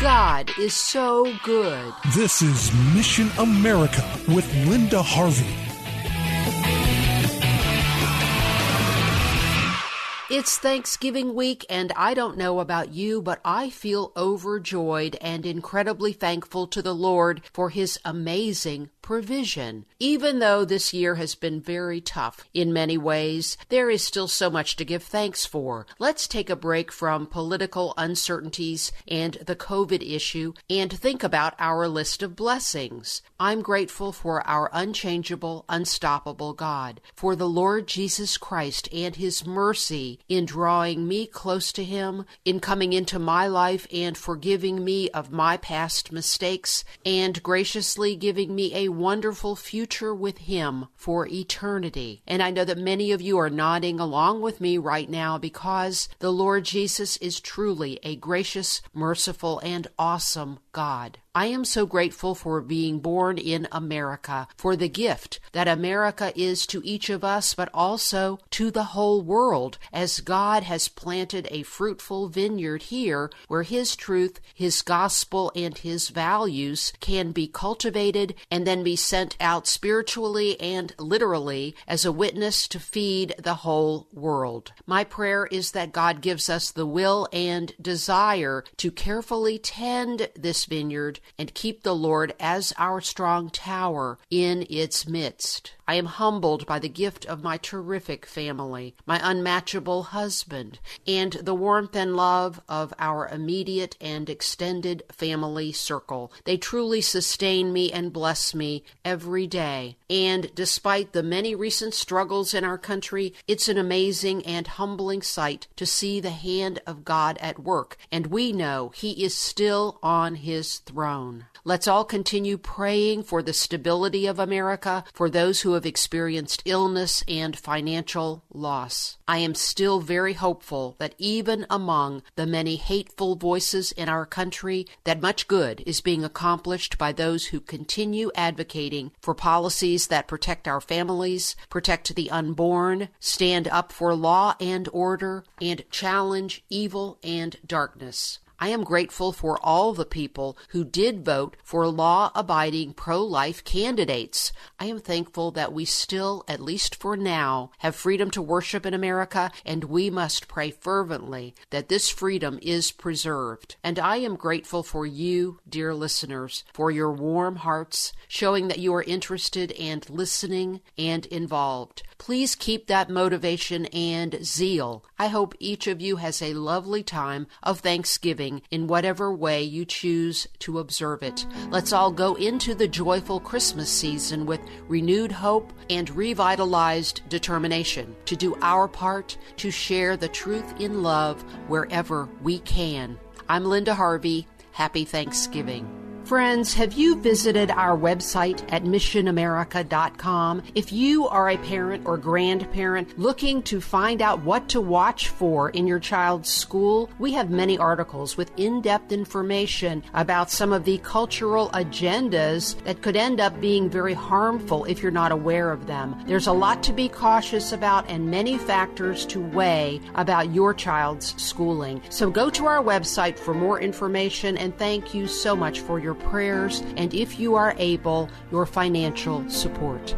God is so good. This is Mission America with Linda Harvey. It's Thanksgiving week, and I don't know about you, but I feel overjoyed and incredibly thankful to the Lord for His amazing provision. Even though this year has been very tough in many ways, there is still so much to give thanks for. Let's take a break from political uncertainties and the COVID issue and think about our list of blessings. I'm grateful for our unchangeable, unstoppable God, for the Lord Jesus Christ and His mercy in drawing me close to Him, in coming into my life and forgiving me of my past mistakes, and graciously giving me a wonderful future with Him for eternity. And I know that many of you are nodding along with me right now because the Lord Jesus is truly a gracious, merciful, and awesome God. I am so grateful for being born in America, for the gift that America is to each of us, but also to the whole world, as God has planted a fruitful vineyard here where His truth, His gospel, and His values can be cultivated and then be sent out spiritually and literally as a witness to feed the whole world. My prayer is that God gives us the will and desire to carefully tend this vineyard and keep the Lord as our strong tower in its midst. I am humbled by the gift of my terrific family, my unmatchable husband, and the warmth and love of our immediate and extended family circle. They truly sustain me and bless me every day. And despite the many recent struggles in our country, it's an amazing and humbling sight to see the hand of God at work, and we know He is still on His throne. Let's all continue praying for the stability of America, for those who have experienced illness and financial loss. I am still very hopeful that even among the many hateful voices in our country, that much good is being accomplished by those who continue advocating for policies that protect our families, protect the unborn, stand up for law and order, and challenge evil and darkness. I am grateful for all the people who did vote for law abiding pro life candidates. I am thankful that we still, at least for now, have freedom to worship in America, and we must pray fervently that this freedom is preserved. And I am grateful for you, dear listeners, for your warm hearts, showing that you are interested and listening and involved. Please keep that motivation and zeal. I hope each of you has a lovely time of Thanksgiving in whatever way you choose to observe it. Let's all go into the joyful Christmas season with renewed hope and revitalized determination to do our part to share the truth in love wherever we can. I'm Linda Harvey. Happy Thanksgiving. Friends, have you visited our website at missionamerica.com? If you are a parent or grandparent looking to find out what to watch for in your child's school, we have many articles with in depth information about some of the cultural agendas that could end up being very harmful if you're not aware of them. There's a lot to be cautious about and many factors to weigh about your child's schooling. So go to our website for more information and thank you so much for your prayers and, if you are able, your financial support.